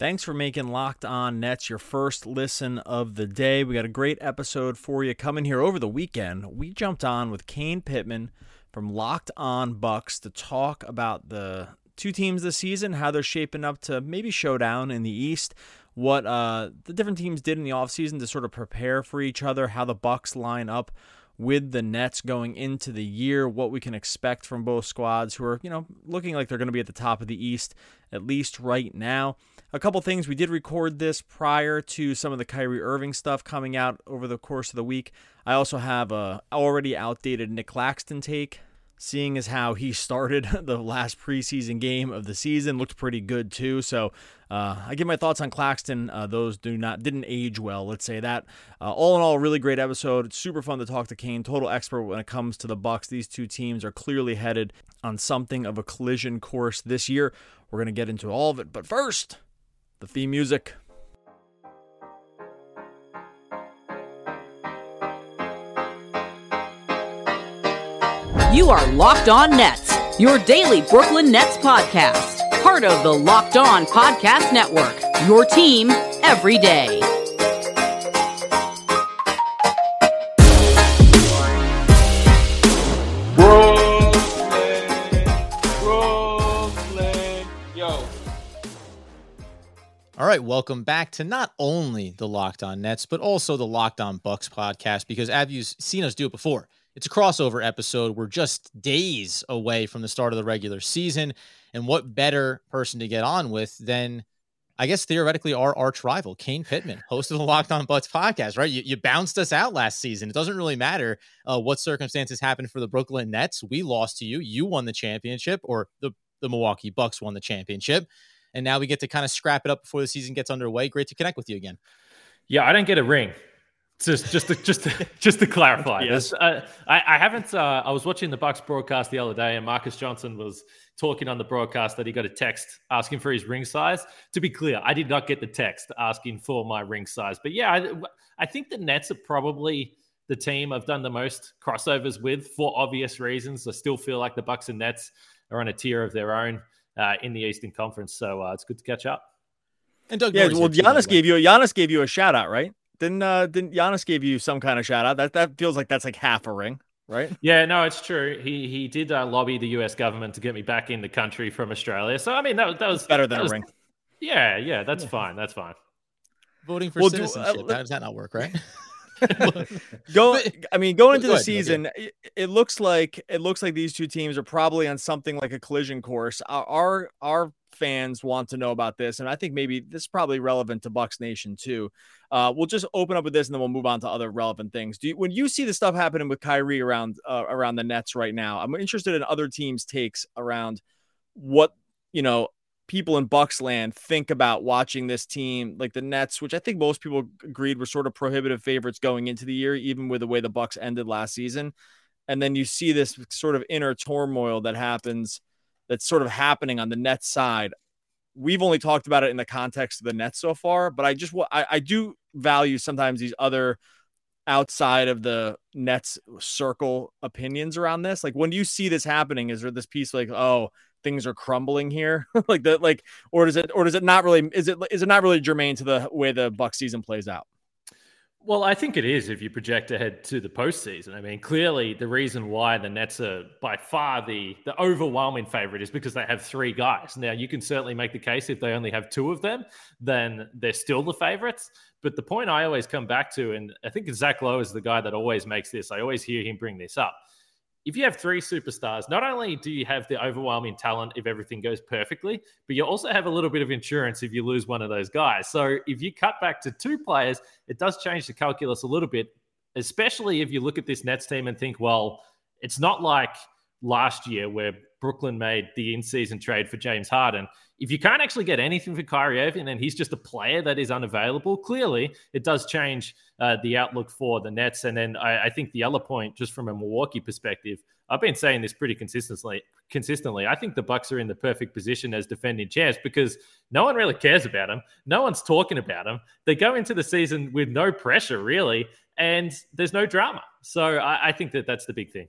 Thanks for making Locked On Nets your first listen of the day. We got a great episode for you coming here over the weekend. We jumped on with Kane Pittman from Locked On Bucks to talk about the two teams this season, how they're shaping up to maybe showdown in the East, what uh, the different teams did in the offseason to sort of prepare for each other, how the Bucks line up with the Nets going into the year, what we can expect from both squads who are, you know, looking like they're going to be at the top of the East, at least right now. A couple things. We did record this prior to some of the Kyrie Irving stuff coming out over the course of the week. I also have a already outdated Nick Claxton take seeing as how he started the last preseason game of the season looked pretty good too. So uh, i give my thoughts on claxton. Uh, those do not didn't age well let's say that. Uh, all in all really great episode. It's super fun to talk to kane. Total expert when it comes to the bucks. These two teams are clearly headed on something of a collision course this year. We're going to get into all of it but first the theme music You are Locked On Nets, your daily Brooklyn Nets podcast. Part of the Locked On Podcast Network, your team every day. All right, welcome back to not only the Locked On Nets, but also the Locked On Bucks podcast. Because you've seen us do it before, it's a crossover episode. We're just days away from the start of the regular season. And what better person to get on with than, I guess, theoretically, our arch rival, Kane Pittman, host of the Locked On Bucks podcast, right? You, you bounced us out last season. It doesn't really matter uh, what circumstances happened for the Brooklyn Nets. We lost to you. You won the championship, or the, the Milwaukee Bucks won the championship. And now we get to kind of scrap it up before the season gets underway. Great to connect with you again. Yeah, I didn't get a ring. Just, just, to, just, to, just to clarify, yes, uh, I, I, haven't. Uh, I was watching the Bucks broadcast the other day, and Marques Johnson was talking on the broadcast that he got a text asking for his ring size. To be clear, I did not get the text asking for my ring size, but yeah, I, I think the Nets are probably the team I've done the most crossovers with for obvious reasons. I still feel like the Bucks and Nets are on a tier of their own uh, in the Eastern Conference, so uh, it's good to catch up. And Doug, yeah, well, Giannis gave you Giannis gave you a shout out, right? Didn't uh didn't Giannis gave you some kind of shout out? That that feels like that's like half a ring, right? Yeah, no, it's true. He he did uh, lobby the U.S. government to get me back in the country from Australia. So I mean, that, that was better than a was, ring. Yeah, yeah, that's yeah. fine. That's fine. Voting for well, citizenship. Do, uh, How does that not work, right? go i mean going into the ahead, season it, it, looks like it looks like these two teams are probably on something like a collision course our our fans want to know about this and i think maybe this is probably relevant to bucks nation too uh, we'll just open up with this and then we'll move on to other relevant things do you, when you see the stuff happening with Kyrie around uh, around the nets right now i'm interested in other teams takes around what you know people in Bucks land think about watching this team like the Nets, which I think most people agreed were sort of prohibitive favorites going into the year, even with the way the Bucks ended last season. And then you see this sort of inner turmoil that happens that's sort of happening on the Nets side. We've only talked about it in the context of the Nets so far, but I just I, I do value sometimes these other outside of the Nets circle opinions around this. Like when do you see this happening, is there this piece like, oh, things are crumbling here like that like or does it or does it not really is it is it not really germane to the way the buck season plays out well, I think it is if you project ahead to the postseason. I mean, clearly the reason why the Nets are by far the the overwhelming favorite is because they have three guys. Now, you can certainly make the case if they only have two of them, then they're still the favorites. But the point I always come back to, and I think Zach Lowe is the guy that always makes this. I always hear him bring this up if you have three superstars, not only do you have the overwhelming talent if everything goes perfectly, but you also have a little bit of insurance if you lose one of those guys. So if you cut back to two players, it does change the calculus a little bit, especially if you look at this Nets team and think, well, it's not like last year where Brooklyn made the in season trade for James Harden. If you can't actually get anything for Kyrie Irving and he's just a player that is unavailable, clearly it does change uh, the outlook for the Nets. And then I, I, think the other point, just from a Milwaukee perspective, I've been saying this pretty consistently. Consistently, I think the Bucks are in the perfect position as defending champs because no one really cares about them. No one's talking about them. They go into the season with no pressure, really, and there's no drama. So I, I think that that's the big thing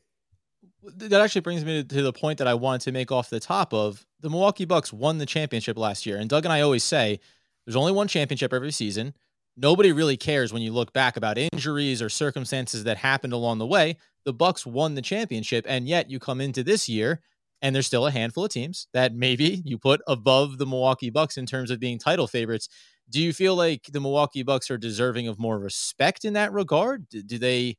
that actually brings me to the point that I wanted to make off the top of the Milwaukee Bucks won the championship last year. And Doug and I always say There's only one championship every season. Nobody really cares when you look back about injuries or circumstances that happened along the way. The Bucks won the championship, and yet you come into this year and there's still a handful of teams that maybe you put above the Milwaukee Bucks in terms of being title favorites. Do you feel like the Milwaukee Bucks are deserving of more respect in that regard? Do they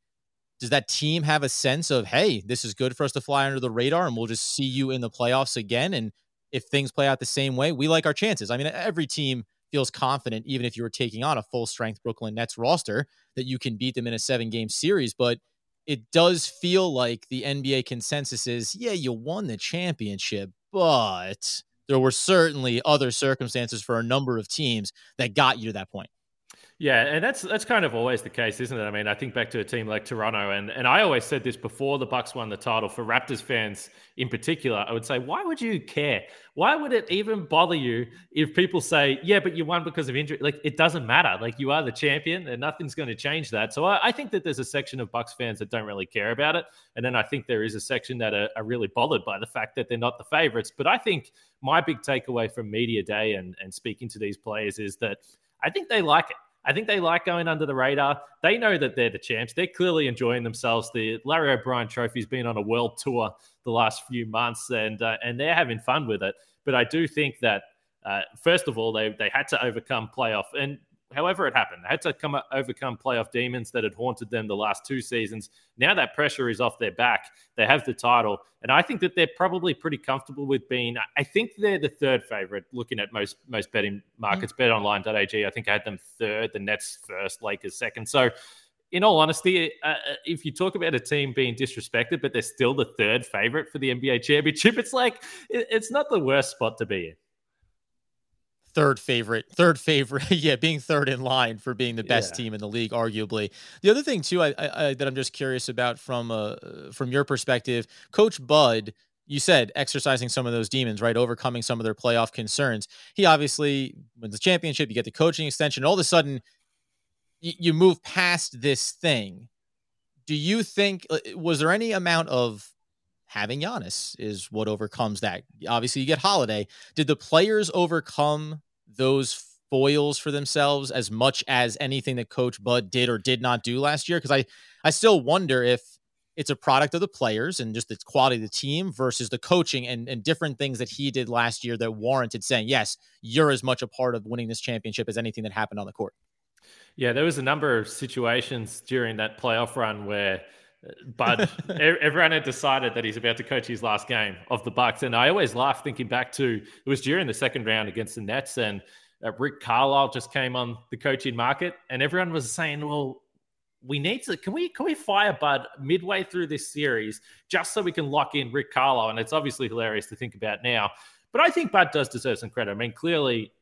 does that team have a sense of, hey, this is good for us to fly under the radar and we'll just see you in the playoffs again? And if things play out the same way, we like our chances. I mean, every team feels confident, even if you were taking on a full strength Brooklyn Nets roster, that you can beat them in a seven game series. But it does feel like the NBA consensus is, yeah, you won the championship, but there were certainly other circumstances for a number of teams that got you to that point. Yeah, and that's that's kind of always the case, isn't it? I mean, I think back to a team like Toronto, and and I always said this before the Bucks won the title. For Raptors fans in particular, I would say, why would you care? Why would it even bother you if people say, yeah, but you won because of injury? Like it doesn't matter. Like you are the champion, and nothing's going to change that. So I, I, think that there's a section of Bucks fans that don't really care about it, and then I think there is a section that are, are really bothered by the fact that they're not the favorites. But I think my big takeaway from media day and and speaking to these players is that I think they like it. I think they like going under the radar. They know that they're the champs. They're clearly enjoying themselves. The Larry O'Brien Trophy's been on a world tour the last few months, and uh, and they're having fun with it. But I do think that uh, first of all, they they had to overcome playoff, and however it happened. They had to come overcome playoff demons that had haunted them the last two seasons. Now that pressure is off their back. They have the title, and I think that they're probably pretty comfortable with being. I think they're the third favorite. Looking at most most betting markets, mm-hmm. BetOnline.ag. I think I had them third, the Nets first, Lakers second. So. In all honesty, uh, uh, if you talk about a team being disrespected, but they're still the third favorite for the NBA championship, it's like it's not the worst spot to be in third favorite, third favorite, yeah, being third in line for being the best yeah. team in the league, arguably. The other thing too, I, I, that I'm just curious about from uh from your perspective, Coach Bud. You said exercising some of those demons, right? Overcoming some of their playoff concerns. He obviously wins the championship. You get the coaching extension. All of a sudden, y- you move past this thing. Do you think uh, was there any amount of having Giannis is what overcomes that. Obviously, you get Holiday. Did the players overcome those foils for themselves as much as anything that Coach Bud did or did not do last year? Because I, I still wonder if it's a product of the players and just the quality of the team versus the coaching and, and different things that he did last year that warranted saying, yes, you're as much a part of winning this championship as anything that happened on the court. Yeah, there was a number of situations during that playoff run where but everyone had decided that he's about to coach his last game of the Bucks, and I always laugh thinking back to it was during the second round against the Nets, and uh, Rick Carlisle just came on the coaching market, and everyone was saying, "Well, we need to can we can we fire Bud midway through this series just so we can lock in Rick Carlisle?" And it's obviously hilarious to think about now, but I think Bud does deserve some credit. I mean, clearly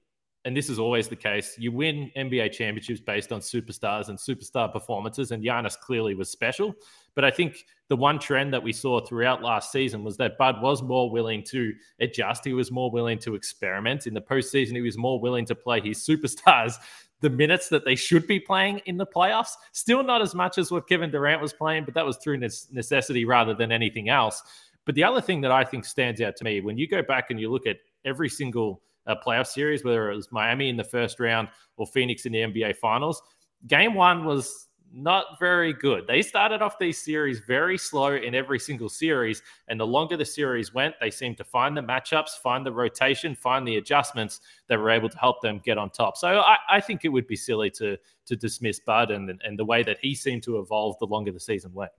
and this is always the case, you win NBA championships based on superstars and superstar performances, and Giannis clearly was special. But I think the one trend that we saw throughout last season was that Bud was more willing to adjust. He was more willing to experiment. In the postseason, he was more willing to play his superstars the minutes that they should be playing in the playoffs. Still not as much as what Kevin Durant was playing, but that was through necessity rather than anything else. But the other thing that I think stands out to me when you go back and you look at every single a playoff series, whether it was Miami in the first round or Phoenix in the NBA Finals. Game one was not very good. They started off these series very slow in every single series. And the longer the series went, they seemed to find the matchups, find the rotation, find the adjustments that were able to help them get on top. So I, I think it would be silly to to dismiss Bud and, and the way that he seemed to evolve the longer the season went.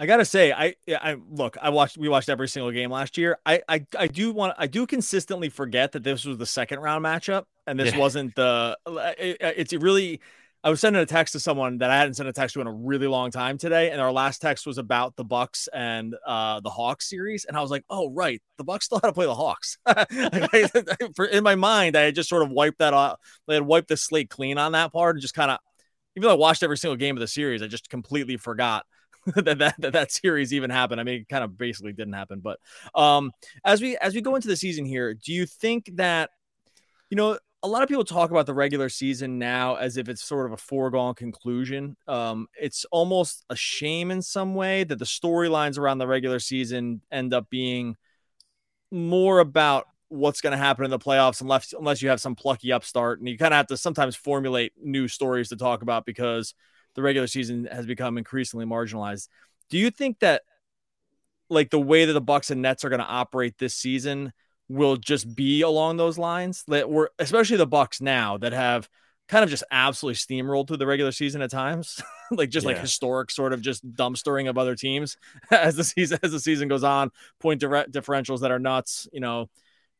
I gotta say, I I look, I watched we watched every single game last year. I I, I do want I do consistently forget that this was the second round matchup and this yeah. wasn't the. It, it's really. I was sending a text to someone that I hadn't sent a text to in a really long time today, and our last text was about the Bucks and uh, the Hawks series, and I was like, "Oh, right, the Bucks still had to play the Hawks." in my mind, I had just sort of wiped that off. They had wiped the slate clean on that part, and just kind of, even though I watched every single game of the series, I just completely forgot that, that, that that series even happened. I mean, it kind of basically didn't happen. But um, as we as we go into the season here, do you think that you know a lot of people talk about the regular season now as if it's sort of a foregone conclusion. Um, it's almost a shame in some way that the storylines around the regular season end up being more about what's going to happen in the playoffs unless unless you have some plucky upstart, and you kind of have to sometimes formulate new stories to talk about because the regular season has become increasingly marginalized. Do you think that like the way that the Bucks and Nets are going to operate this season will just be along those lines? That we're especially the Bucks now that have kind of just absolutely steamrolled through the regular season at times, like just yeah. like historic sort of just dumpstering of other teams as the season as the season goes on, point differentials that are nuts. You know,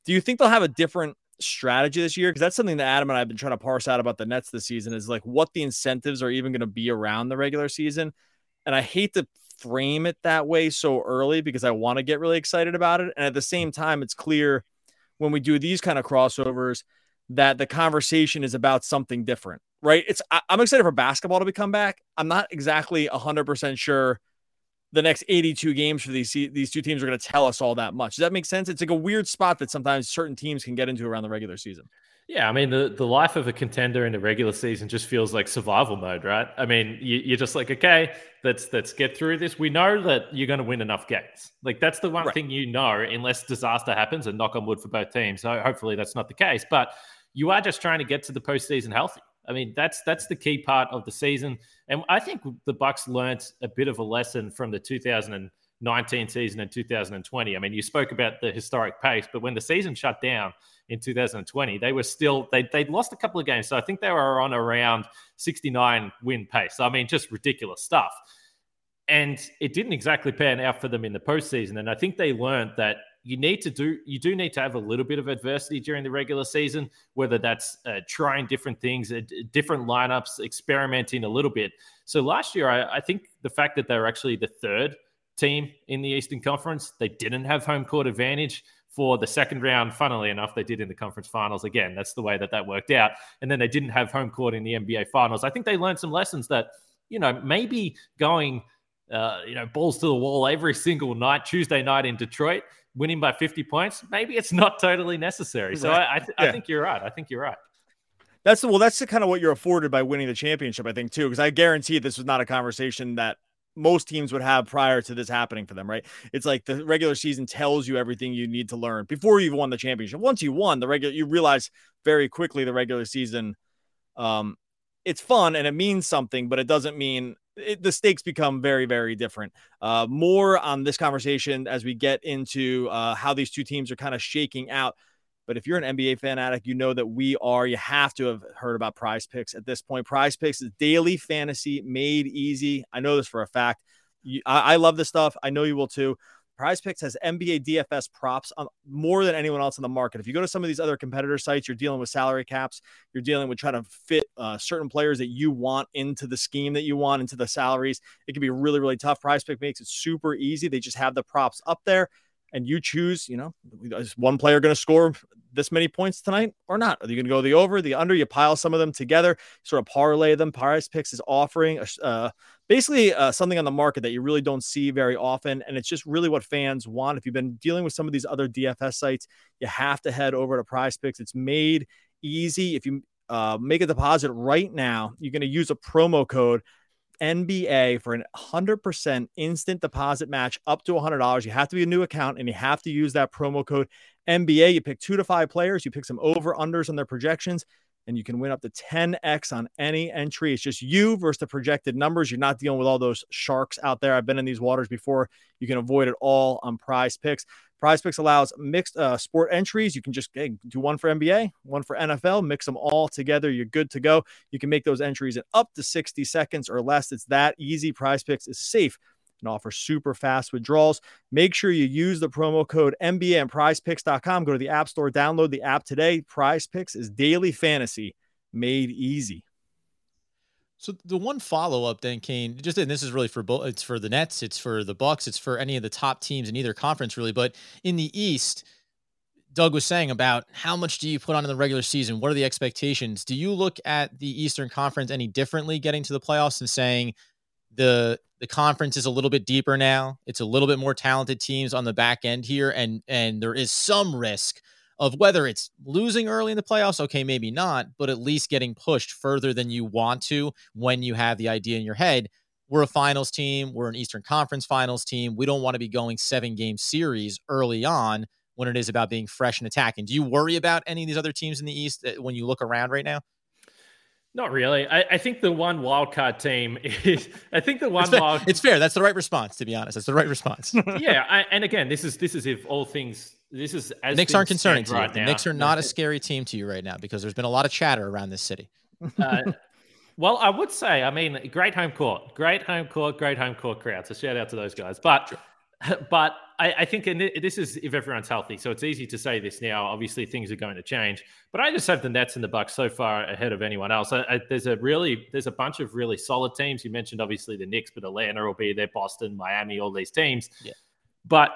do you think they'll have a different strategy this year? Because that's something that Adam and I have been trying to parse out about the Nets this season is like what the incentives are even going to be around the regular season. And I hate to frame it that way so early because I want to get really excited about it. And at the same time, it's clear when we do these kind of crossovers that the conversation is about something different, right? It's I, am excited for basketball to become back. I'm not exactly 100% sure the next 82 games for these these two teams are going to tell us all that much. Does that make sense? It's like a weird spot that sometimes certain teams can get into around the regular season. Yeah, I mean the the life of a contender in the regular season just feels like survival mode, right? I mean, you, are just like, okay, let's let's get through this. We know that you're going to win enough games. Like that's the one right. thing you know, unless disaster happens, and knock on wood for both teams. So hopefully that's not the case. But you are just trying to get to the postseason healthy. I mean, that's that's the key part of the season, and I think the Bucks learned a bit of a lesson from the 2019 season and 2020. I mean, you spoke about the historic pace, but when the season shut down in 2020, they were still they they lost a couple of games, so I think they were on around 69 win pace. I mean, just ridiculous stuff. And it didn't exactly pan out for them in the postseason. And I think they learned that you need to do you do need to have a little bit of adversity during the regular season whether that's uh, trying different things uh, different lineups experimenting a little bit. So last year I, I, think the fact that they were actually the third team in the eastern conference they didn't have home court advantage for the second round. Funnily enough they did in the conference finals again. That's the way that that worked out. And then they didn't have home court in the nba finals. I think they learned some lessons that you know maybe going uh, you know balls to the wall every single night tuesday night in detroit winning by 50 points, maybe it's not totally necessary. So right. I, I, th- yeah. I, think you're right. I think you're right. That's the, well, that's the kind of what you're afforded by winning the championship, I think, too, because I guarantee this was not a conversation that most teams would have prior to this happening for them, right? It's like the regular season tells you everything you need to learn before you've won the championship. Once you won the regular, you realize very quickly the regular season, um, it's fun and it means something, but it doesn't mean it, the stakes become very, very different. Uh, more on this conversation as we get into uh, how these two teams are kind of shaking out. But if you're an NBA fanatic, you know that we are. You have to have heard about Prize Picks at this point. Prize Picks is daily fantasy made easy. I know this for a fact. You, I, I love this stuff. I know you will too. Prize Picks has NBA DFS props on more than anyone else in the market. If you go to some of these other competitor sites, you're dealing with salary caps. You're dealing with trying to fit uh, certain players that you want into the scheme that you want, into the salaries. It can be really, really tough. Prize Pick makes it super easy. They just have the props up there and you choose, you know, is one player going to score this many points tonight or not? Are you going to go the over, the under? You pile some of them together, sort of parlay them. Prize Picks is offering a, uh, basically uh, something on the market that you really don't see very often. And it's just really what fans want. If you've been dealing with some of these other DFS sites, you have to head over to Prize Picks. It's made easy. If you uh, make a deposit right now, you're going to use a promo code NBA for an 100% instant deposit match up to $100. You have to be a new account and you have to use that promo code NBA. You pick two to five players, you pick some over unders on their projections, and you can win up to 10x on any entry. It's just you versus the projected numbers. You're not dealing with all those sharks out there. I've been in these waters before. You can avoid it all on prize picks. Prize Picks allows mixed uh, sport entries. You can just hey, do one for NBA, one for NFL, mix them all together. You're good to go. You can make those entries in up to 60 seconds or less. It's that easy. Prize Picks is safe and offers super fast withdrawals. Make sure you use the promo code NBA and prizepicks.com. Go to the App Store, download the app today. Prize Picks is daily fantasy made easy. So the one follow up then, Kane, just and this is really for both. It's for the Nets, it's for the Bucks, it's for any of the top teams in either conference, really. But in the East, Doug was saying about how much do you put on in the regular season? What are the expectations? Do you look at the Eastern Conference any differently getting to the playoffs and saying the the conference is a little bit deeper now? It's a little bit more talented teams on the back end here, and and there is some risk of whether it's losing early in the playoffs, okay, maybe not, but at least getting pushed further than you want to when you have the idea in your head. We're a finals team, we're an Eastern Conference finals team. We don't want to be going seven game series early on when it is about being fresh and attacking. Do you worry about any of these other teams in the East uh, when you look around right now? Not really. I, I, think the one wild card team is. I think the one it's fair. wild. It's fair. That's the right response. To be honest, that's the right response. yeah, I, and again, this is this is if all things. This is as Knicks aren't concerning to right you. Now. Knicks are not a scary team to you right now because there's been a lot of chatter around this city. Uh, well, I would say, I mean, great home court, great home court, great home court crowd. So shout out to those guys. But sure. but I, I think, and this is if everyone's healthy, so it's easy to say this now. Obviously, things are going to change, but I just have the Nets and the Bucks so far ahead of anyone else. I, I, there's a really, there's a bunch of really solid teams. You mentioned obviously the Knicks, but Atlanta will be there, Boston, Miami, all these teams. Yeah. But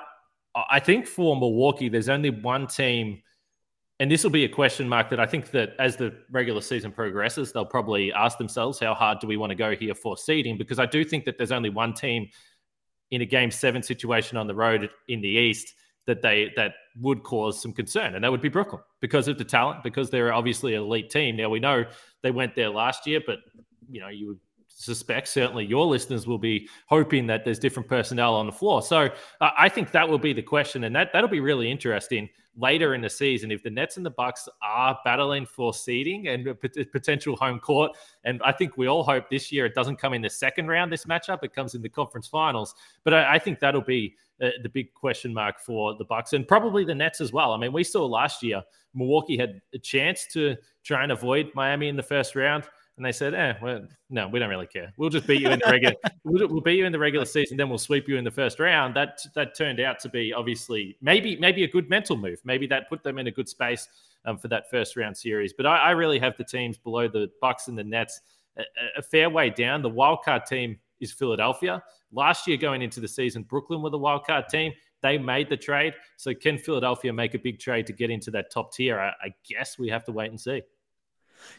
I think for Milwaukee, there's only one team, and this will be a question mark that I think that as the regular season progresses, they'll probably ask themselves, how hard do we want to go here for seeding? Because I do think that there's only one team in a game seven situation on the road in the East that they that would cause some concern, and that would be Brooklyn because of the talent, because they're obviously an elite team. Now we know they went there last year, but you know you would suspect certainly your listeners will be hoping that there's different personnel on the floor. So uh, I think that will be the question, and that that'll be really interesting later in the season if the Nets and the Bucks are battling for seeding and potential home court. And I think we all hope this year it doesn't come in the second round. This matchup it comes in the conference finals. But I, I think that'll be uh, the big question mark for the Bucks and probably the Nets as well. I mean, we saw last year Milwaukee had a chance to try and avoid Miami in the first round and they said, "Eh, well, no, we don't really care. We'll just beat you in the regular. we'll, we'll, beat you in the regular season, then we'll sweep you in the first round." That that turned out to be obviously maybe maybe a good mental move. Maybe that put them in a good space um, for that first round series. But I, I, really have the teams below the Bucks and the Nets a, a fair way down. The wild card team is Philadelphia. Last year, going into the season, Brooklyn were the wild card team. They made the trade. So can Philadelphia make a big trade to get into that top tier? I, I guess we have to wait and see.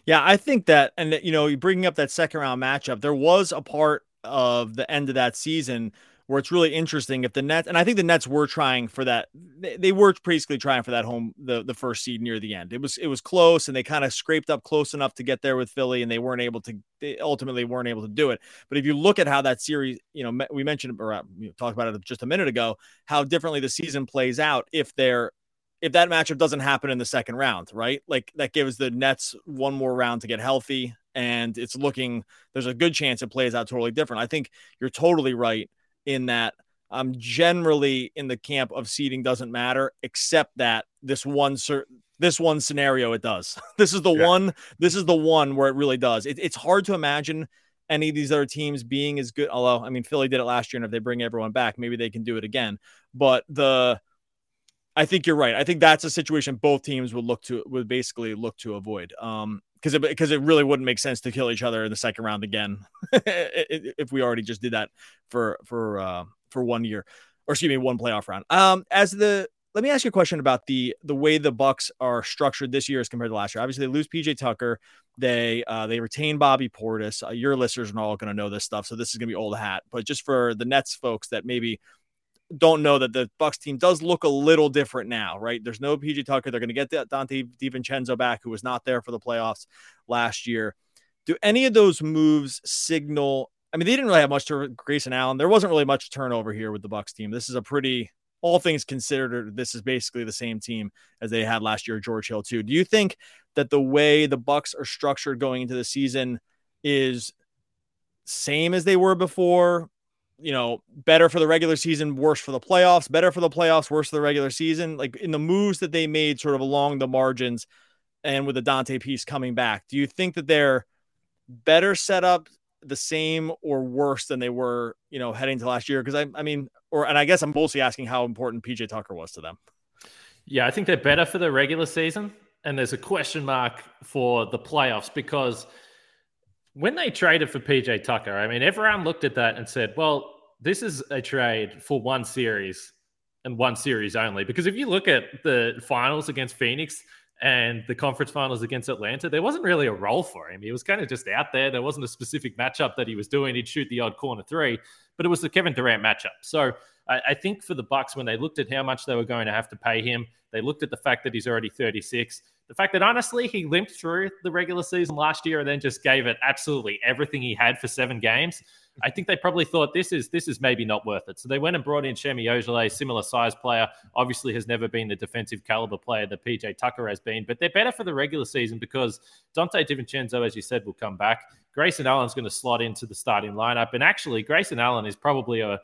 Yeah, I think that, and you know, bringing up that second round matchup, there was a part of the end of that season where it's really interesting if the Nets, and I think the Nets were trying for that. They, they were basically trying for that home, the the first seed near the end. It was it was close, and they kind of scraped up close enough to get there with Philly, and they weren't able to. They ultimately weren't able to do it. But if you look at how that series, you know, we mentioned or uh, you know, talked about it just a minute ago, how differently the season plays out if they're if that matchup doesn't happen in the second round, right? Like that gives the Nets one more round to get healthy. And it's looking, there's a good chance it plays out totally different. I think you're totally right in that I'm generally in the camp of seeding doesn't matter, except that this one certain this one scenario it does. this is the yeah. one. This is the one where it really does. It, it's hard to imagine any of these other teams being as good. Although I mean, Philly did it last year, and if they bring everyone back, maybe they can do it again. But the I think you're right. I think that's a situation both teams would look to would basically look to avoid. Um, because it, because it really wouldn't make sense to kill each other in the second round again if we already just did that for for uh, for one year or excuse me one playoff round. Um, as the let me ask you a question about the the way the Bucks are structured this year as compared to last year. Obviously, they lose PJ Tucker. They uh, they retain Bobby Portis. Uh, your listeners are all going to know this stuff, so this is going to be old hat. But just for the Nets folks that maybe don't know that the Bucks team does look a little different now, right? There's no PJ Tucker. They're going to get Donte DiVincenzo back, who was not there for the playoffs last year. Do any of those moves signal? I mean, they didn't really have much to Grayson Allen. There wasn't really much turnover here with the Bucks team. This is a pretty, all things considered, this is basically the same team as they had last year. George Hill too. Do you think that the way the Bucks are structured going into the season is same as they were before? You know, better for the regular season, worse for the playoffs, better for the playoffs, worse for the regular season. Like in the moves that they made sort of along the margins and with the Donte piece coming back, do you think that they're better set up the same or worse than they were, you know, heading to last year? Because I, I mean, or, and I guess I'm mostly asking how important PJ Tucker was to them. Yeah, I think they're better for the regular season. And there's a question mark for the playoffs because – when they traded for PJ Tucker, I mean, everyone looked at that and said, well, this is a trade for one series and one series only. Because if you look at the finals against Phoenix and the conference finals against Atlanta, there wasn't really a role for him. He was kind of just out there. There wasn't a specific matchup that he was doing. He'd shoot the odd corner three, but it was the Kevin Durant matchup. So I, I think for the Bucks, when they looked at how much they were going to have to pay him, they looked at the fact that he's already 36 the fact that honestly he limped through the regular season last year and then just gave it absolutely everything he had for seven games. I think they probably thought this is this is maybe not worth it. So they went and brought in Semi Ojeleye, similar size player. Obviously, has never been the defensive caliber player that PJ Tucker has been, but they're better for the regular season because Donte DiVincenzo, as you said, will come back. Grayson Allen's going to slot into the starting lineup, and actually, Grayson Allen is probably a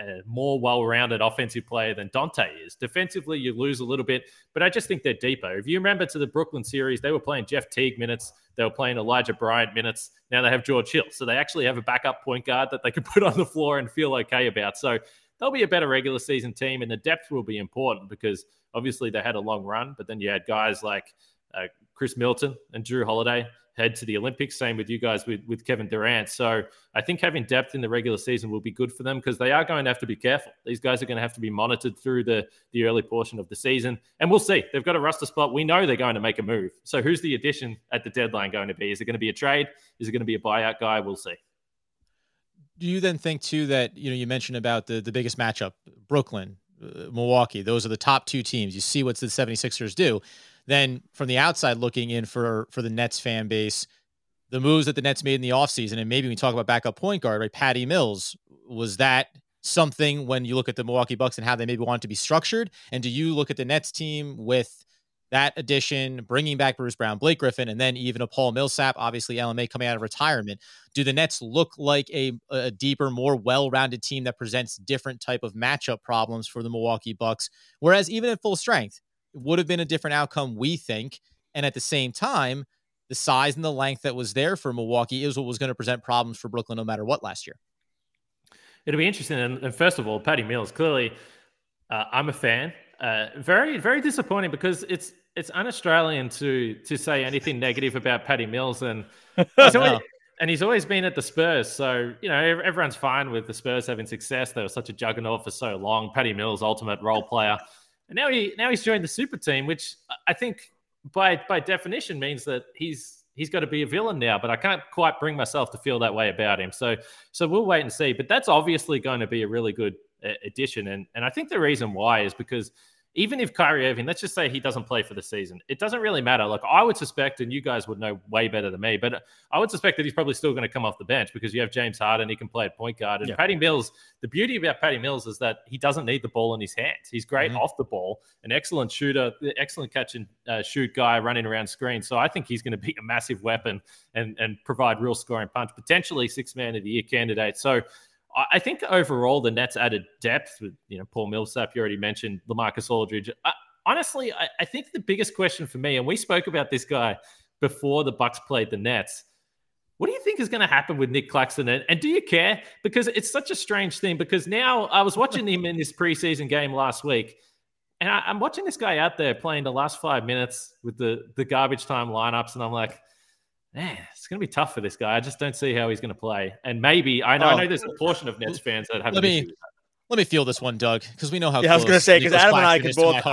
a, more well-rounded offensive player than Donte is. Defensively, you lose a little bit, but I just think they're deeper. If you remember to the Brooklyn series, they were playing Jeff Teague minutes, they were playing Elijah Bryant minutes. Now they have George Hill, so they actually have a backup point guard that they can put on the floor and feel okay about. So they'll be a better regular season team, and the depth will be important because obviously they had a long run, but then you had guys like uh, Khris Middleton and Jrue Holiday head to the Olympics. Same with you guys with, with Kevin Durant. So I think having depth in the regular season will be good for them because they are going to have to be careful. These guys are going to have to be monitored through the, the early portion of the season. And we'll see. They've got a roster spot. We know they're going to make a move. So who's the addition at the deadline going to be? Is it going to be a trade? Is it going to be a buyout guy? We'll see. Do you then think too that you know you mentioned about the the biggest matchup, Brooklyn, uh, Milwaukee, those are the top two teams. You see what the 76ers do then from the outside looking in for for the Nets fan base, the moves that the Nets made in the offseason, and maybe we talk about backup point guard, right? Patty Mills, was that something when you look at the Milwaukee Bucks and how they maybe want to be structured? And do you look at the Nets team with that addition, bringing back Bruce Brown, Blake Griffin, and then even a Paul Millsap, obviously LMA coming out of retirement. Do the Nets look like a, a deeper, more well-rounded team that presents different type of matchup problems for the Milwaukee Bucks? Whereas even at full strength, would have been a different outcome, we think. And at the same time, the size and the length that was there for Milwaukee is what was going to present problems for Brooklyn no matter what last year. It'll be interesting. And, first of all, Patty Mills, clearly, uh, I'm a fan. Uh, very, very disappointing because it's it's un-Australian to to say anything negative about Patty Mills, and he's always, no. and he's always been at the Spurs. So you know everyone's fine with the Spurs having success. They were such a juggernaut for so long. Patty Mills, ultimate role player. And now he now he's joined the super team, which I think by by definition means that he's he's got to be a villain now. But I can't quite bring myself to feel that way about him. So so we'll wait and see. But that's obviously going to be a really good uh, addition, and and I think the reason why is because even if Kyrie Irving, let's just say he doesn't play for the season, it doesn't really matter. Like I would suspect, and you guys would know way better than me, but I would suspect that he's probably still going to come off the bench because you have James Harden, he can play at point guard. And yeah. Patty Mills, the beauty about Patty Mills is that he doesn't need the ball in his hands. He's great mm-hmm. off the ball, an excellent shooter, excellent catch and uh, shoot guy running around screen. So I think he's going to be a massive weapon and and provide real scoring punch, potentially six man of the year candidate. So I think overall the Nets added depth with you know Paul Millsap. You already mentioned Lamarcus Aldridge. I, honestly, I, I, think the biggest question for me, and we spoke about this guy before the Bucks played the Nets. What do you think is going to happen with Nick Claxton? And, and do you care? Because it's such a strange thing. Because now I was watching him in this preseason game last week, and I, I'm watching this guy out there playing the last five minutes with the the garbage time lineups, and I'm like man, it's going to be tough for this guy. I just don't see how he's going to play. And maybe I know, oh, I know there's a portion of Nets fans that have. Let me let me feel this one, Doug, because we know how. Yeah, I was going to say because Adam and I can both.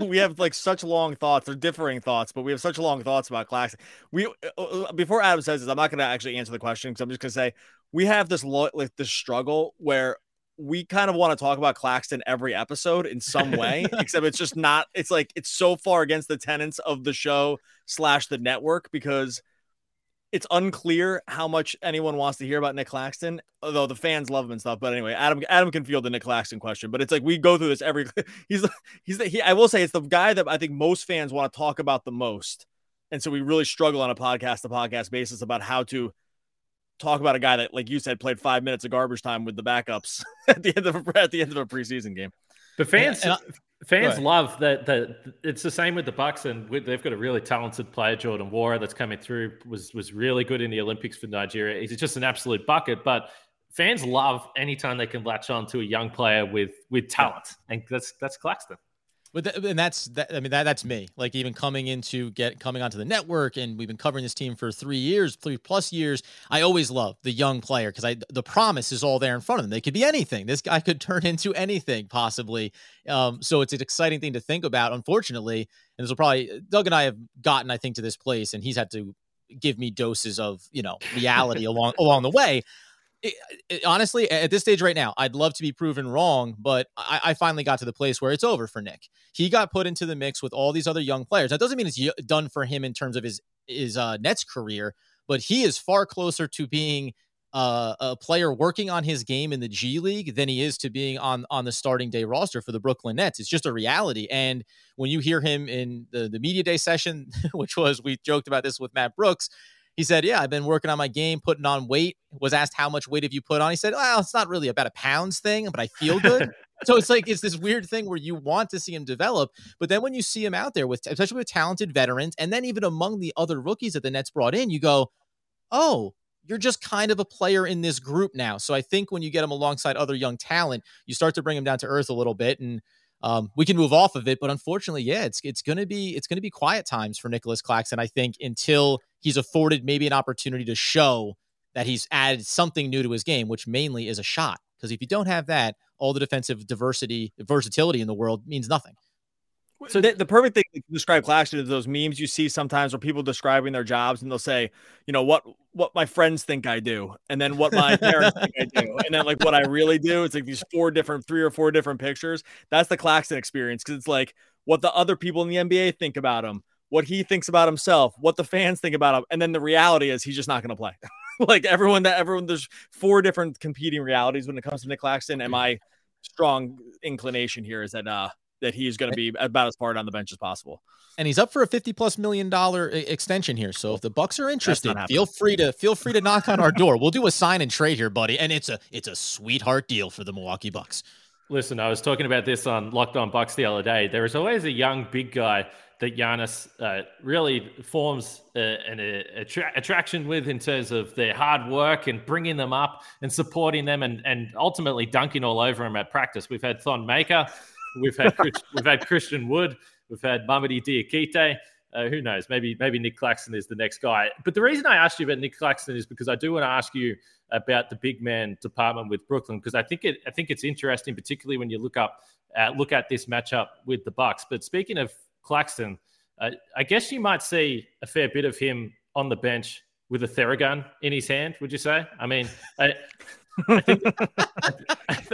we have like such long thoughts. They're differing thoughts, but we have such long thoughts about Claxton. We uh, uh, before Adam says this, I'm not going to actually answer the question because I'm just going to say we have this lo- like this struggle where we kind of want to talk about Claxton every episode in some way, except it's just not. It's like it's so far against the tenets of the show slash the network because it's unclear how much anyone wants to hear about Nick Claxton, although the fans love him and stuff. But anyway, Adam Adam can field the Nick Claxton question, but it's like we go through this every. He's he's the, he. I will say it's the guy that I think most fans want to talk about the most, and so we really struggle on a podcast to podcast basis about how to talk about a guy that, like you said, played five minutes of garbage time with the backups at the end of a, at the end of a preseason game. But fans, and, and I, fans love that. That it's the same with the Bucks, and with, they've got a really talented player, Jordan Nwora, that's coming through. was was really good in the Olympics for Nigeria. He's just an absolute bucket. But fans love anytime they can latch on to a young player with with talent, and that's that's Claxton. But th- and that's that. I mean, that that's me. Like even coming into get coming onto the network, and we've been covering this team for three years, three plus years. I always love the young player because I the promise is all there in front of them. They could be anything. This guy could turn into anything possibly. Um, so it's an exciting thing to think about. Unfortunately, and this will probably Doug and I have gotten, I think, to this place, and he's had to give me doses of you know reality along along the way it, it, honestly, at this stage right now, I'd love to be proven wrong, but I, I, finally got to the place where it's over for Nick. He got put into the mix with all these other young players. That doesn't mean it's done for him in terms of his his uh, Nets career, but he is far closer to being uh, a player working on his game in the G League than he is to being on on the starting day roster for the Brooklyn Nets. It's just a reality. And when you hear him in the, the media day session, which was we joked about this with Matt Brooks, he said, Yeah, I've been working on my game, putting on weight. Was asked how much weight have you put on? He said, Well, it's not really about a pounds thing, but I feel good. so it's like it's this weird thing where you want to see him develop, but then when you see him out there with especially with talented veterans, and then even among the other rookies that the Nets brought in, you go, Oh, you're just kind of a player in this group now. So I think when you get him alongside other young talent, you start to bring him down to earth a little bit, and um, we can move off of it. But unfortunately, yeah, it's it's gonna be it's gonna be quiet times for Nicholas Claxton. I think until he's afforded maybe an opportunity to show that he's added something new to his game, which mainly is a shot. Because if you don't have that, all the defensive diversity, versatility in the world means nothing. So the, the, perfect thing to describe Claxton is those memes you see sometimes where people describing their jobs and they'll say, you know, what what my friends think I do, and then what my parents think I do, and then like what I really do. It's like these four different, three or four different pictures. That's the Claxton experience because it's like what the other people in the NBA think about him, what he thinks about himself, what the fans think about him, and then the reality is he's just not going to play. like everyone that everyone there's four different competing realities when it comes to Nick Claxton, and my strong inclination here is that uh that he's going to be about as far on the bench as possible. And he's up for a 50 plus million dollar extension here. So if the Bucks are interested, feel free to feel free to knock on our door. We'll do a sign and trade here, buddy. And it's a it's a sweetheart deal for the Milwaukee Bucks. Listen, I was talking about this on Locked On Bucks the other day. There is always a young big guy that Giannis uh, really forms uh, an attra- attraction with in terms of their hard work and bringing them up and supporting them and, and ultimately dunking all over them at practice. We've had Thon Maker, we've had we've had Christian Wood, we've had Mamadi Diakite. Uh, who knows? Maybe maybe Nick Claxton is the next guy. But the reason I asked you about Nick Claxton is because I do want to ask you about the big man department with Brooklyn because I think it I think it's interesting, particularly when you look up uh, look at this matchup with the Bucks. But speaking of Claxton, uh, I guess you might see a fair bit of him on the bench with a Theragun in his hand. Would you say? I mean, I, I, think,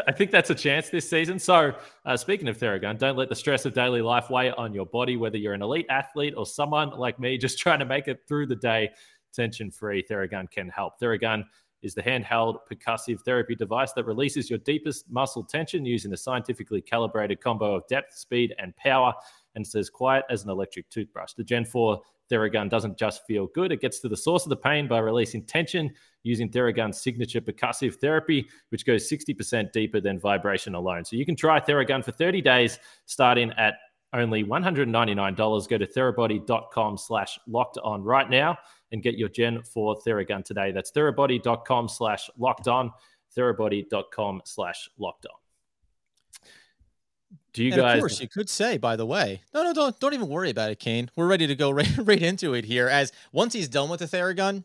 I think that's a chance this season. So, uh, speaking of Theragun, don't let the stress of daily life weigh on your body. Whether you're an elite athlete or someone like me just trying to make it through the day tension free, Theragun can help. Theragun is the handheld percussive therapy device that releases your deepest muscle tension using a scientifically calibrated combo of depth, speed, and power and as quiet as an electric toothbrush. The Gen 4 Theragun doesn't just feel good, it gets to the source of the pain by releasing tension using Theragun's signature percussive therapy, which goes 60% deeper than vibration alone. So you can try Theragun for 30 days starting at only $199. Go to therabody.com slash locked on right now and get your Gen 4 Theragun today. That's therabody.com slash locked on, therabody.com slash locked on. Do you and guys? Of course, you could say. By the way, no, no, don't don't even worry about it, Kane. We're ready to go right, right into it here. As once he's done with the Theragun,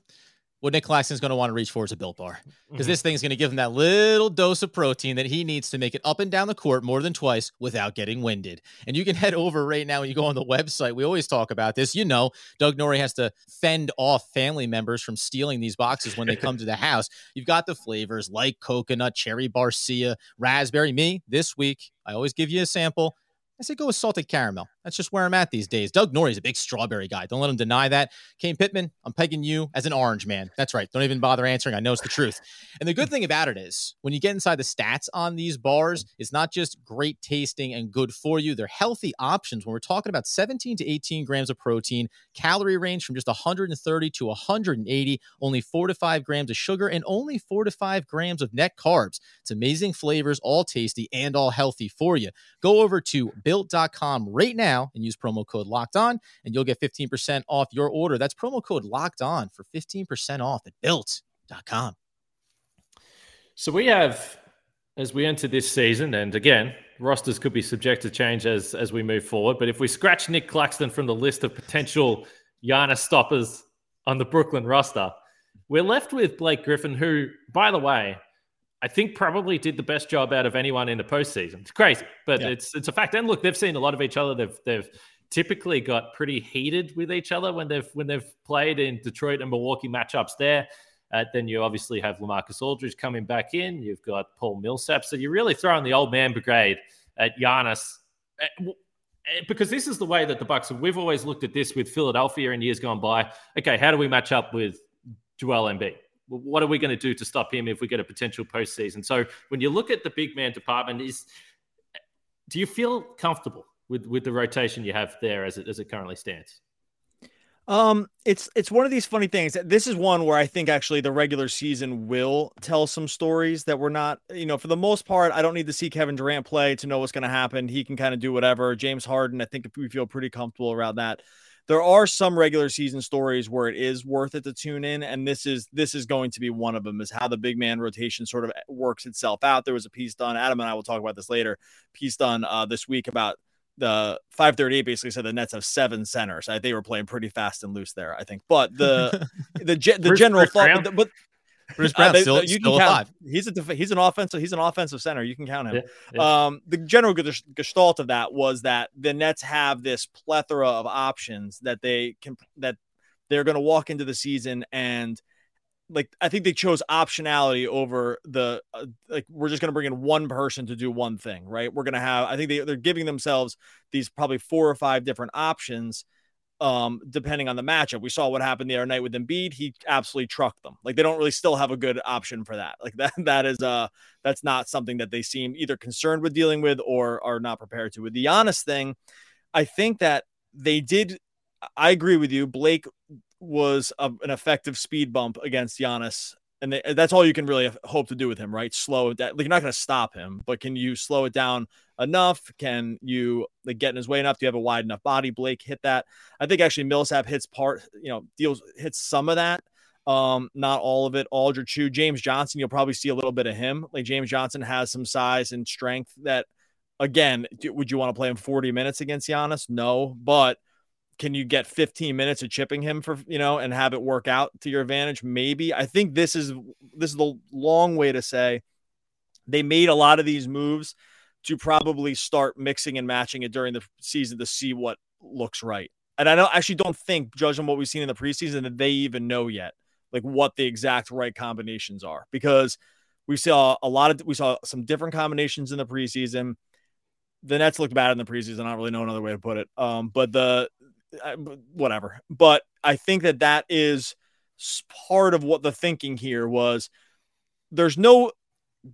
what Nick Claxton's going to want to reach for is a Built Bar because mm-hmm. this thing's going to give him that little dose of protein that he needs to make it up and down the court more than twice without getting winded. And you can head over right now when you go on the website. We always talk about this. You know, Doug Norrie has to fend off family members from stealing these boxes when they come to the house. You've got the flavors like coconut, cherry barcia, raspberry. Me this week, I always give you a sample. I say go with salted caramel. That's just where I'm at these days. Doug Norrie's a big strawberry guy. Don't let him deny that. Kane Pittman, I'm pegging you as an orange man. That's right. Don't even bother answering. I know it's the truth. And the good thing about it is when you get inside the stats on these bars, it's not just great tasting and good for you. They're healthy options when we're talking about 17 to 18 grams of protein, calorie range from just 130 to 180, only four to five grams of sugar, and only four to five grams of net carbs. It's amazing flavors, all tasty and all healthy for you. Go over to built.com right now and use promo code locked on, and you'll get 15% off your order. That's promo code locked on for 15% off at built.com. So we have, as we enter this season, and again, rosters could be subject to change as as we move forward. But if we scratch Nick Claxton from the list of potential Giannis stoppers on the Brooklyn roster, we're left with Blake Griffin, who, by the way, I think probably did the best job out of anyone in the postseason. It's crazy, but yeah. it's it's a fact. And look, they've seen a lot of each other. They've they've typically got pretty heated with each other when they've when they've played in Detroit and Milwaukee matchups there. Uh, then you obviously have Lamarcus Aldridge coming back in. You've got Paul Millsap. So you're really throwing the old man brigade at Giannis. Uh, uh, because this is the way that the Bucks. We've always looked at this with Philadelphia in years gone by. Okay, how do we match up with Joel Embiid? What are we going to do to stop him if we get a potential postseason? So when you look at the big man department, is do you feel comfortable with with the rotation you have there as it as it currently stands? Um, it's it's one of these funny things. This is one where I think actually the regular season will tell some stories that we're not, you know, for the most part, I don't need to see Kevin Durant play to know what's going to happen. He can kind of do whatever. James Harden, I think we feel pretty comfortable around that. There are some regular season stories where it is worth it to tune in, and this is this is going to be one of them. Is how the big man rotation sort of works itself out. There was a piece done. Adam and I will talk about this later. Piece done uh, this week about the 538 basically said the Nets have seven centers. I, they were playing pretty fast and loose there, I think. But the the the Bruce, general thought, but, but Bruce Brown uh, still, you still can count, He's a def- he's an offensive he's an offensive center. You can count him. Yeah, yeah. Um, the general gestalt of that was that the Nets have this plethora of options that they can that they're going to walk into the season and like I think they chose optionality over the uh, like we're just going to bring in one person to do one thing, right? We're going to have I think they they're giving themselves these probably four or five different options um depending on the matchup. We saw what happened the other night with Embiid, he absolutely trucked them. Like they don't really still have a good option for that. Like that that is uh that's not something that they seem either concerned with dealing with or are not prepared to. With the honest thing, I think that they did I agree with you. Blake was a, an effective speed bump against Giannis. And they, that's all you can really hope to do with him, right? Slow it down. Like, you're not going to stop him, but can you slow it down enough? Can you like get in his way enough? Do you have a wide enough body? Blake hit that. I think actually Millsap hits part, you know, deals hits some of that. Um, not all of it. Aldridge Chu, James Johnson, you'll probably see a little bit of him. Like James Johnson has some size and strength that, again, would you want to play him 40 minutes against Giannis? No, but can you get 15 minutes of chipping him for you know and have it work out to your advantage? Maybe. I think this is this is the long way to say they made a lot of these moves to probably start mixing and matching it during the season to see what looks right. And i don't actually don't think judging what we've seen in the preseason that they even know yet like what the exact right combinations are. Because we saw a lot of we saw some different combinations in the preseason. The Nets looked bad in the preseason. I don't really know another way to put it. Um, but the whatever. But I think that that is part of what the thinking here was. There's no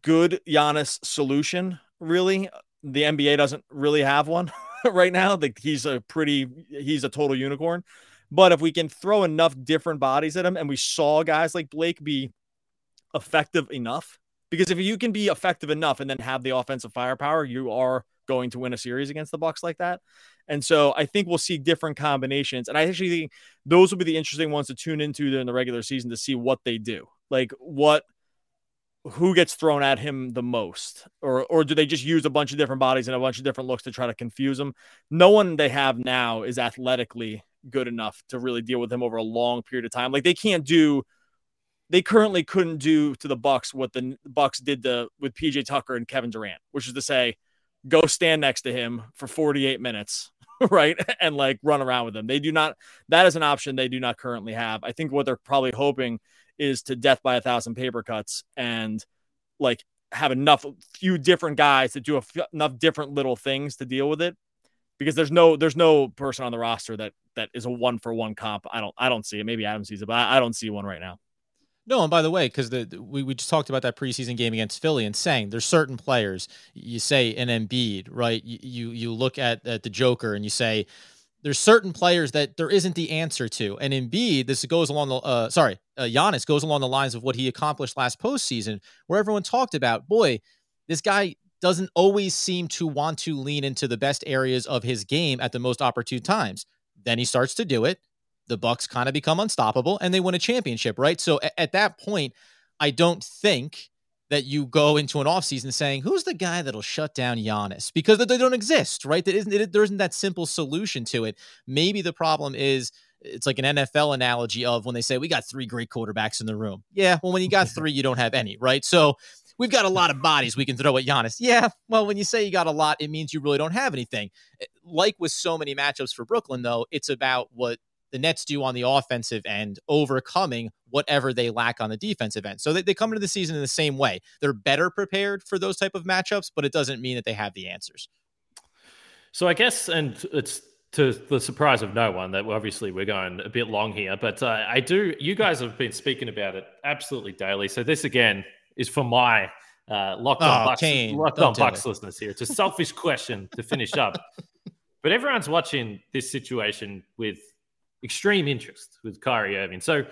good Giannis solution, really. The NBA doesn't really have one right now. Like he's a pretty, he's a total unicorn. But if we can throw enough different bodies at him, and we saw guys like Blake be effective enough, because if you can be effective enough and then have the offensive firepower, you are going to win a series against the Bucks like that. And so I think we'll see different combinations. And I actually think those will be the interesting ones to tune into during the regular season to see what they do. Like what who gets thrown at him the most or or do they just use a bunch of different bodies and a bunch of different looks to try to confuse him no one they have now is athletically good enough to really deal with him over a long period of time like they can't do they currently couldn't do to the bucks what the bucks did to with pj tucker and kevin durant which is to say go stand next to him for 48 minutes, right? And like run around with him. They do not, that is an option they do not currently have. I think what they're probably hoping is to death by a thousand paper cuts and like have enough, few different guys to do enough different little things to deal with it. Because there's no, there's no person on the roster that that is a one for one comp. I don't, I don't see it. Maybe Adam sees it, but I, I don't see one right now. No, and by the way, because the, we, we just talked about that preseason game against Philly and saying there's certain players. You say an Embiid, right? You you, you look at, at the Joker and you say there's certain players that there isn't the answer to. And Embiid, this goes along the uh, sorry, uh, Giannis goes along the lines of what he accomplished last postseason, where everyone talked about, boy, this guy doesn't always seem to want to lean into the best areas of his game at the most opportune times. Then he starts to do it the Bucks kind of become unstoppable and they win a championship, right? So at, at that point, I don't think that you go into an offseason saying, who's the guy that'll shut down Giannis? Because they don't exist, right? That isn't, it, there isn't that simple solution to it. Maybe the problem is it's like an NFL analogy of when they say, we got three great quarterbacks in the room. Yeah, well, when you got three, you don't have any, right? So we've got a lot of bodies we can throw at Giannis. Yeah, well, when you say you got a lot, it means you really don't have anything. Eh, like with so many matchups for Brooklyn, though, it's about what the Nets do on the offensive end, overcoming whatever they lack on the defensive end. So they, they come into the season in the same way. They're better prepared for those type of matchups, but it doesn't mean that they have the answers. So I guess, and it's to the surprise of no one, that obviously we're going a bit long here, but uh, I do. You guys have been speaking about it absolutely daily. So this again is for my uh, locked on Oh, Bucks, Kane, locked on Bucks it. listeners here. It's a selfish question to finish up, but everyone's watching this situation with extreme interest with Kyrie Irving. So,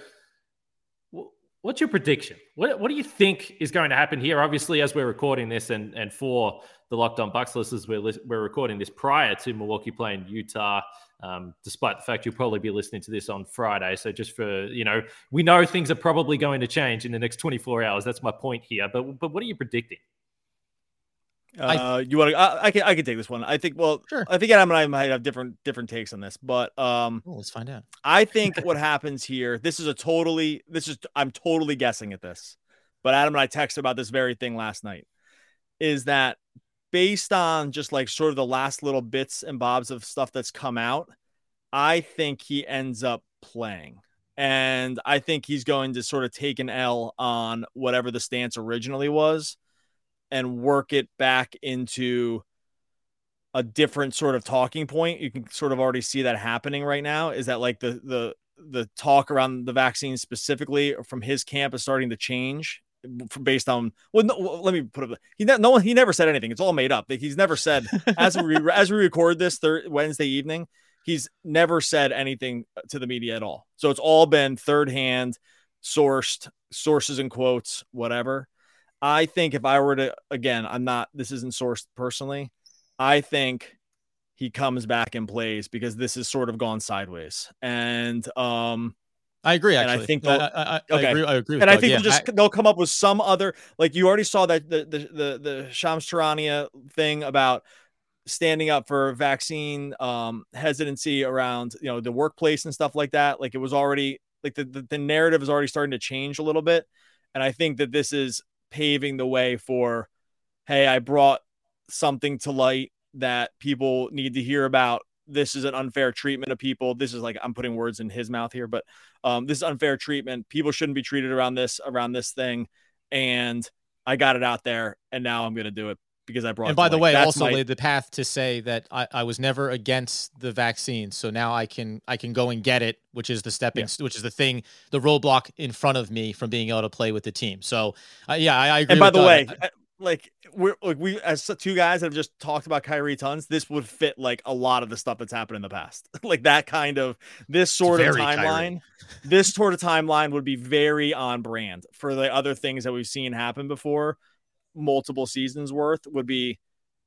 wh- what's your prediction? What What do you think is going to happen here? Obviously, as we're recording this, and and for the Locked On Bucks listeners, we're we're recording this prior to Milwaukee playing Utah. Um, despite the fact you'll probably be listening to this on Friday, so just for you know, we know things are probably going to change in the next 24 hours. That's my point here. But but what are you predicting? I- Uh, you want to? I, I can. I can take this one. I think. Well, Sure. I think Adam and I might have different different takes on this, but um, Well, let's find out. I think what happens here. This is a totally. This is. I'm totally guessing at this, but Adam and I texted about this very thing last night. Is that based on just like sort of the last little bits and bobs of stuff that's come out? I think he ends up playing. And I think he's going to sort of take an L on whatever the stance originally was and work it back into a different sort of talking point. You can sort of already see that happening right now. Is that like the the the talk around the vaccine specifically from his camp is starting to change based on well no, let me put it he no one he never said anything it's all made up he's never said as we as we record this thir- Wednesday evening he's never said anything to the media at all so it's all been third hand sourced sources and quotes whatever I think if I were to again I'm not this isn't sourced personally I think he comes back and plays because this has sort of gone sideways and um I agree. And I think I, I, I, okay. I agree. I agree. And I Doug. think yeah, they'll just they'll come up with some other like you already saw that the the the, the Shams Charania thing about standing up for vaccine um hesitancy around you know the workplace and stuff like that like it was already like the, the, the narrative is already starting to change a little bit and i think that this is paving the way for hey i brought something to light that people need to hear about. This is an unfair treatment of people. This is like i'm putting words in his mouth here but um, this is unfair treatment. People shouldn't be treated around this around this thing. And i got it out there and now i'm to do it because i brought and by the way, That's also my- laid the path to say that I, I was never against the vaccine, so now I can I can go and get it, which is the stepping, which is the thing, the roadblock in front of me from being able to play with the team. So uh, yeah, I, I agree. and by with the Doug. way, I- like we're like we as two guys that have just talked about Kyrie tons, this would fit like a lot of the stuff that's happened in the past. like that kind of this sort of very Kyrie. timeline. This sort of timeline would be very on brand for the other things that we've seen happen before, multiple seasons worth would be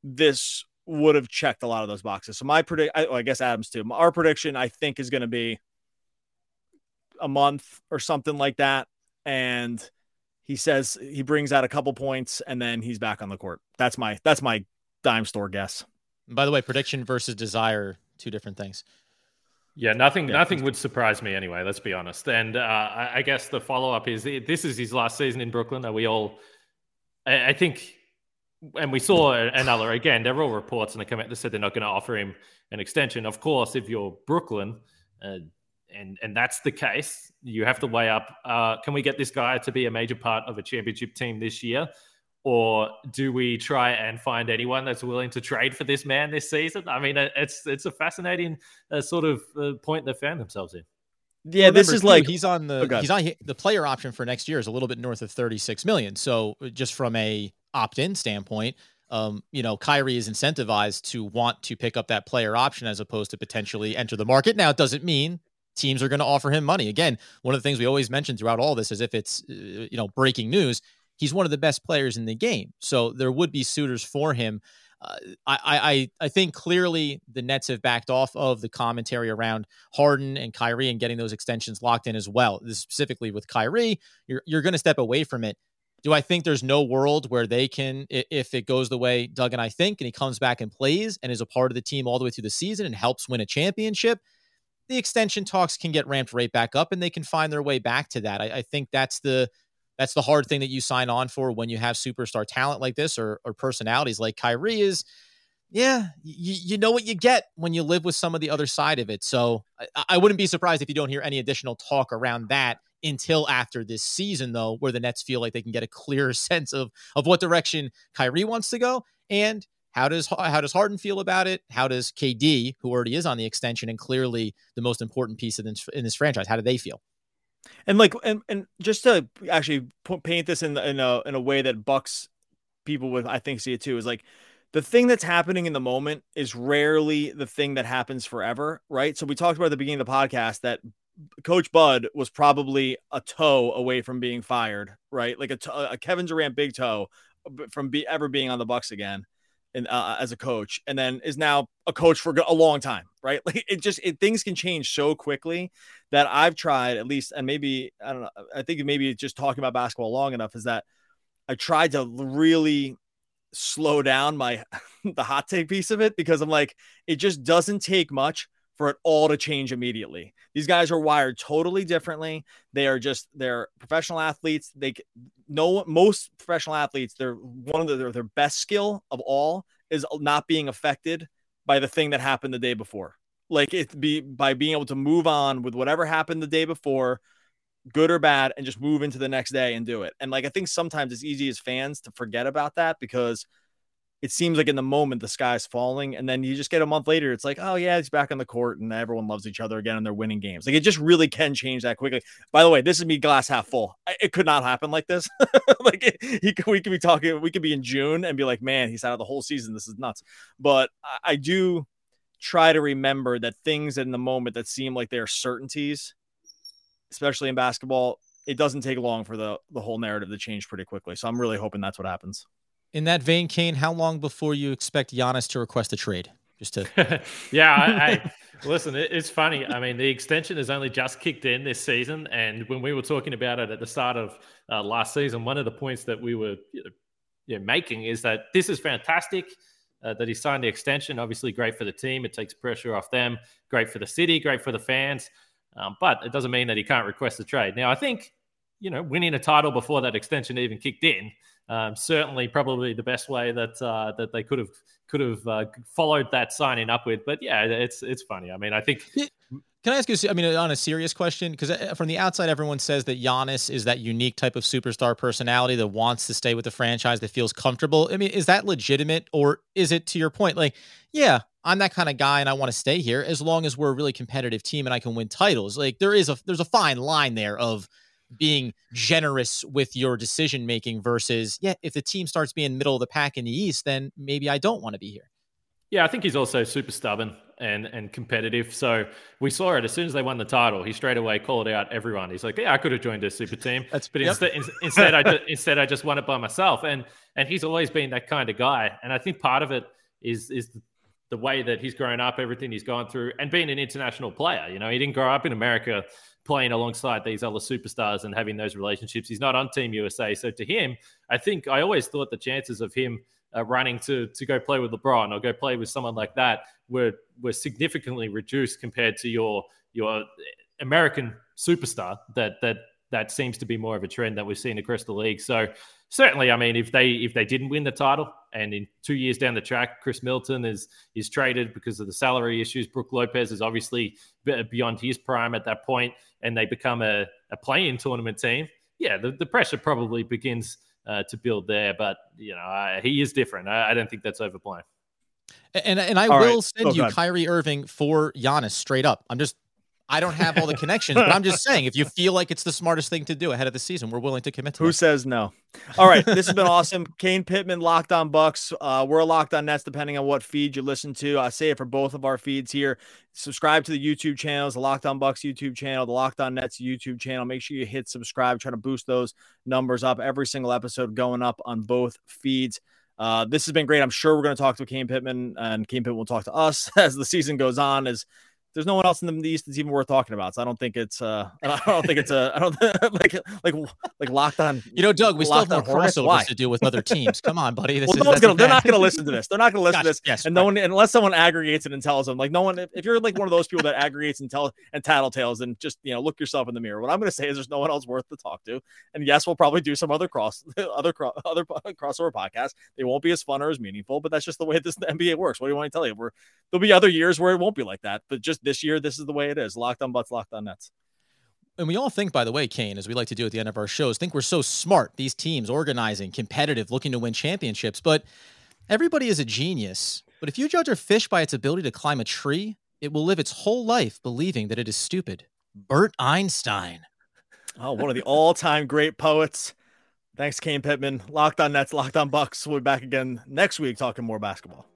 this would have checked a lot of those boxes. So my predict I, well, I guess Adams too. Our prediction I think is going to be a month or something like that and he says he brings out a couple points and then he's back on the court. That's my that's my dime store guess. By the way, prediction versus desire, two different things. Yeah, nothing. Yeah. Nothing would surprise me anyway. Let's be honest. And uh, I, I guess the follow up is this is his last season in Brooklyn. Are we all? I, I think, and we saw another again. There were all reports and they come out that said they're not going to offer him an extension. Of course, if you're Brooklyn, uh, and and that's the case, you have to weigh up: uh, can we get this guy to be a major part of a championship team this year? Or do we try and find anyone that's willing to trade for this man this season? I mean, it's it's a fascinating uh, sort of uh, point they found themselves in. Yeah, this is too, like he's on Oh, the go he's on the player option for next year is a little bit north of 36 million. So uh, just from a opt-in standpoint, um, you know, Kyrie is incentivized to want to pick up that player option as opposed to potentially enter the market. Now, it doesn't mean teams are going to offer him money. Again, one of the things we always mention throughout all this is if it's uh, you know breaking news, he's one of the best players in the game. So there would be suitors for him. Uh, I, I I think clearly the Nets have backed off of the commentary around Harden and Kyrie and getting those extensions locked in as well. This specifically with Kyrie, you're you're going to step away from it. Do I think there's no world where they can, if it goes the way Doug and I think, and he comes back and plays and is a part of the team all the way through the season and helps win a championship? The extension talks can get ramped right back up, and they can find their way back to that. I, I think that's the that's the hard thing that you sign on for when you have superstar talent like this or or personalities like Kyrie is yeah, you, you know what you get when you live with some of the other side of it. So I, I wouldn't be surprised if you don't hear any additional talk around that until after this season, though, where the Nets feel like they can get a clearer sense of of what direction Kyrie wants to go and How does how does Harden feel about it? How does KD, who already is on the extension and clearly the most important piece of this, in this franchise, how do they feel? And like, and, and just to actually paint this in in a in a way that Bucks people would I think see it too is like the thing that's happening in the moment is rarely the thing that happens forever, right? So we talked about at the beginning of the podcast that Coach Bud was probably a toe away from being fired, right? Like a, a Kevin Durant big toe uh, from be, ever being on the Bucks again, and uh, as a coach, and then is now a coach for a long time, right? Like it just it, things can change so quickly that I've tried at least, and maybe I don't know. I think maybe just talking about basketball long enough is that I tried to really slow down my the hot take piece of it because I'm like it just doesn't take much for it all to change immediately. These guys are wired totally differently. They are just they're professional athletes. They know most professional athletes. They're one of the, their, their best skill of all is not being affected by the thing that happened the day before. Like it be by being able to move on with whatever happened the day before, good or bad, and just move into the next day and do it. And like I think sometimes it's easy as fans to forget about that because it seems like in the moment the sky's falling, and then you just get a month later, it's like, oh yeah, he's back on the court, and everyone loves each other again, and they're winning games. Like it just really can change that quickly. By the way, this is me glass half full. It could not happen like this. like it, he, we could be talking, we could be in June and be like, man, he's out of the whole season. This is nuts. But I, I do try to remember that things in the moment that seem like they're certainties, especially in basketball, it doesn't take long for the the whole narrative to change pretty quickly. So I'm really hoping that's what happens. In that vein, Kane, how long before you expect Giannis to request a trade? Just to yeah, I, I listen. It, it's funny. I mean, the extension has only just kicked in this season, and when we were talking about it at the start of uh, last season, one of the points that we were you know, making is that this is fantastic. Uh, that he signed the extension, obviously great for the team. It takes pressure off them. Great for the city. Great for the fans. Um, but it doesn't mean that he can't request a trade. Now, I think you know, winning a title before that extension even kicked in um, certainly, probably the best way that uh, that they could have could have uh, followed that signing up with. But yeah, it's it's funny. I mean, I think. Can I ask you? I mean, on a serious question, because uh, from the outside, everyone says that Giannis is that unique type of superstar personality that wants to stay with the franchise, that feels comfortable. I mean, is that legitimate, or is it to your point? Like, yeah, I'm that kind of guy, and I want to stay here as long as we're a really competitive team and I can win titles. Like, there is a there's a fine line there of being generous with your decision making versus yeah if the team starts being middle of the pack in the east then maybe i don't want to be here. Yeah i think he's also super stubborn and and competitive. So we saw it as soon as they won the title he straight away called out everyone. He's like yeah i could have joined a super team. That's, but yep. instead instead i just, instead i just won it by myself. And and he's always been that kind of guy. And i think part of it is is the way that he's grown up everything he's gone through and being an international player you know he didn't grow up in america playing alongside these other superstars and having those relationships. He's not on Team USA, so to him, I think I always thought the chances of him uh, running to to go play with LeBron or go play with someone like that were were significantly reduced compared to your your American superstar that that that seems to be more of a trend that we've seen across the league. So certainly, I mean, if they if they didn't win the title, and in two years down the track, Khris Middleton is is traded because of the salary issues. Brook Lopez is obviously beyond his prime at that point, and they become a, a play-in tournament team. Yeah, the, the pressure probably begins uh, to build there, but you know uh, he is different. I, I, don't think that's overblown. And and I All will right. send oh, you God. Kyrie Irving for Giannis straight up. I'm just I don't have all the connections, but I'm just saying, if you feel like it's the smartest thing to do ahead of the season, we're willing to commit to Who that. says no? All right. This has been awesome. Kane Pittman, Locked On Bucks. Uh, we're Locked On Nets, depending on what feed you listen to. I say it for both of our feeds here. Subscribe to the YouTube channels, the Locked On Bucks YouTube channel, the Locked On Nets YouTube channel. Make sure you hit subscribe, try to boost those numbers up. Every single episode going up on both feeds. Uh, this has been great. I'm sure we're going to talk to Kane Pittman, and Kane Pittman will talk to us as the season goes on. As there's no one else in the East that's even worth talking about. So I don't think it's uh I don't think it's a I don't like like like locked on. You know, Doug, we still have more crossovers Why? to do with other teams. Come on, buddy. This well, is, no gonna, they're not going to listen to this. They're not going to listen to this. Yes, and right. no one unless someone aggregates it and tells them like no one. If you're like one of those people that aggregates and tell and tattletales, and just you know look yourself in the mirror. What I'm going to say is there's no one else worth to talk to. And yes, we'll probably do some other cross other other crossover podcasts. They won't be as fun or as meaningful, but that's just the way this the NBA works. What do you want to tell you? We're, there'll be other years where it won't be like that, but just this year, this is the way it is. Locked on Bucks, locked on nets. And we all think, by the way, Kane, as we like to do at the end of our shows, think we're so smart. These teams organizing, competitive, looking to win championships. But Everybody is a genius, but if you judge a fish by its ability to climb a tree, it will live its whole life believing that it is stupid. Bert Einstein. Oh, one of the all-time great poets. Thanks, Kane Pittman. Locked on Nets, Locked on Bucks. We'll be back again next week talking more basketball.